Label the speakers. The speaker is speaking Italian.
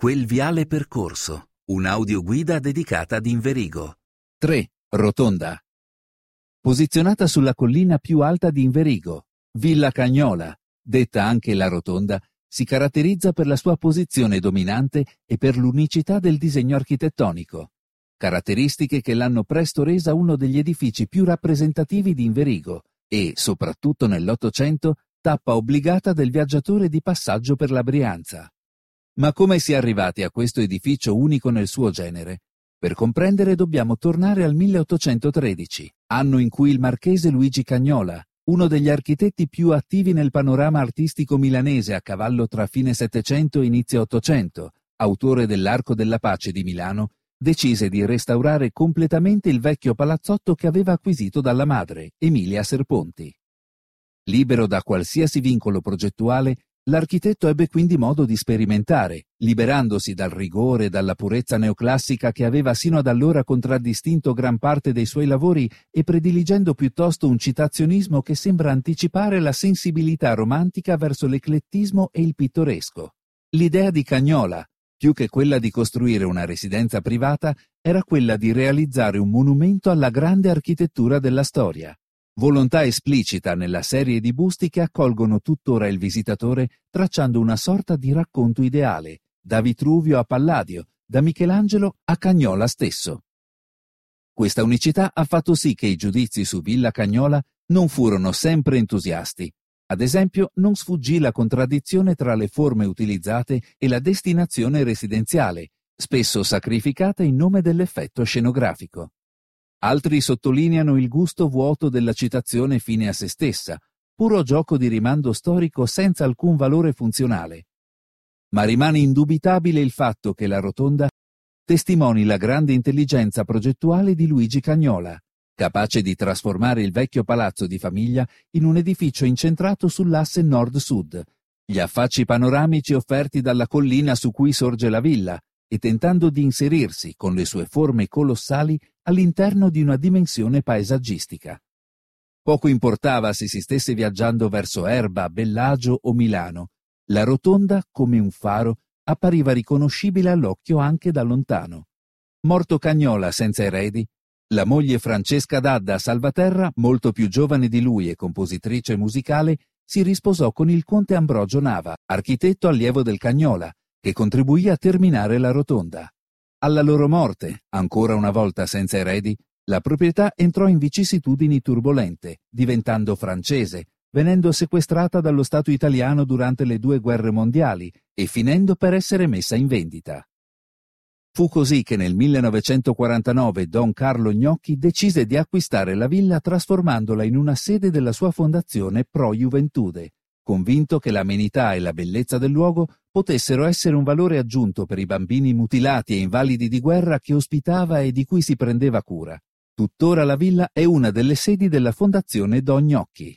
Speaker 1: Quel viale percorso, un'audioguida dedicata ad Inverigo.
Speaker 2: 3. Rotonda. Posizionata sulla collina più alta di Inverigo, Villa Cagnola, detta anche la Rotonda, si caratterizza per la sua posizione dominante e per l'unicità del disegno architettonico, caratteristiche che l'hanno presto resa uno degli edifici più rappresentativi di Inverigo e, soprattutto nell'Ottocento, tappa obbligata del viaggiatore di passaggio per la Brianza. Ma come si è arrivati a questo edificio unico nel suo genere? Per comprendere dobbiamo tornare al 1813, anno in cui il marchese Luigi Cagnola, uno degli architetti più attivi nel panorama artistico milanese a cavallo tra fine Settecento e inizio Ottocento, autore dell'Arco della Pace di Milano, decise di restaurare completamente il vecchio palazzotto che aveva acquisito dalla madre, Emilia Serponti. Libero da qualsiasi vincolo progettuale, L'architetto ebbe quindi modo di sperimentare, liberandosi dal rigore e dalla purezza neoclassica che aveva sino ad allora contraddistinto gran parte dei suoi lavori e prediligendo piuttosto un citazionismo che sembra anticipare la sensibilità romantica verso l'eclettismo e il pittoresco. L'idea di Cagnola, più che quella di costruire una residenza privata, era quella di realizzare un monumento alla grande architettura della storia volontà esplicita nella serie di busti che accolgono tuttora il visitatore tracciando una sorta di racconto ideale, da Vitruvio a Palladio, da Michelangelo a Cagnola stesso. Questa unicità ha fatto sì che i giudizi su Villa Cagnola non furono sempre entusiasti. Ad esempio, non sfuggì la contraddizione tra le forme utilizzate e la destinazione residenziale, spesso sacrificata in nome dell'effetto scenografico. Altri sottolineano il gusto vuoto della citazione fine a se stessa, puro gioco di rimando storico senza alcun valore funzionale. Ma rimane indubitabile il fatto che la rotonda testimoni la grande intelligenza progettuale di Luigi Cagnola, capace di trasformare il vecchio palazzo di famiglia in un edificio incentrato sull'asse nord-sud, gli affacci panoramici offerti dalla collina su cui sorge la villa, e tentando di inserirsi, con le sue forme colossali, all'interno di una dimensione paesaggistica. Poco importava se si stesse viaggiando verso Erba, Bellagio o Milano, la rotonda, come un faro, appariva riconoscibile all'occhio anche da lontano. Morto Cagnola senza eredi, la moglie Francesca Dadda Salvaterra, molto più giovane di lui e compositrice musicale, si risposò con il conte Ambrogio Nava, architetto allievo del Cagnola, che contribuì a terminare la rotonda. Alla loro morte, ancora una volta senza eredi, la proprietà entrò in vicissitudini turbolente, diventando francese, venendo sequestrata dallo Stato italiano durante le due guerre mondiali e finendo per essere messa in vendita. Fu così che nel 1949 Don Carlo Gnocchi decise di acquistare la villa trasformandola in una sede della sua fondazione Pro Juventude, convinto che l'amenità e la bellezza del luogo potessero essere un valore aggiunto per i bambini mutilati e invalidi di guerra che ospitava e di cui si prendeva cura. Tuttora la villa è una delle sedi della Fondazione Don Gnocchi.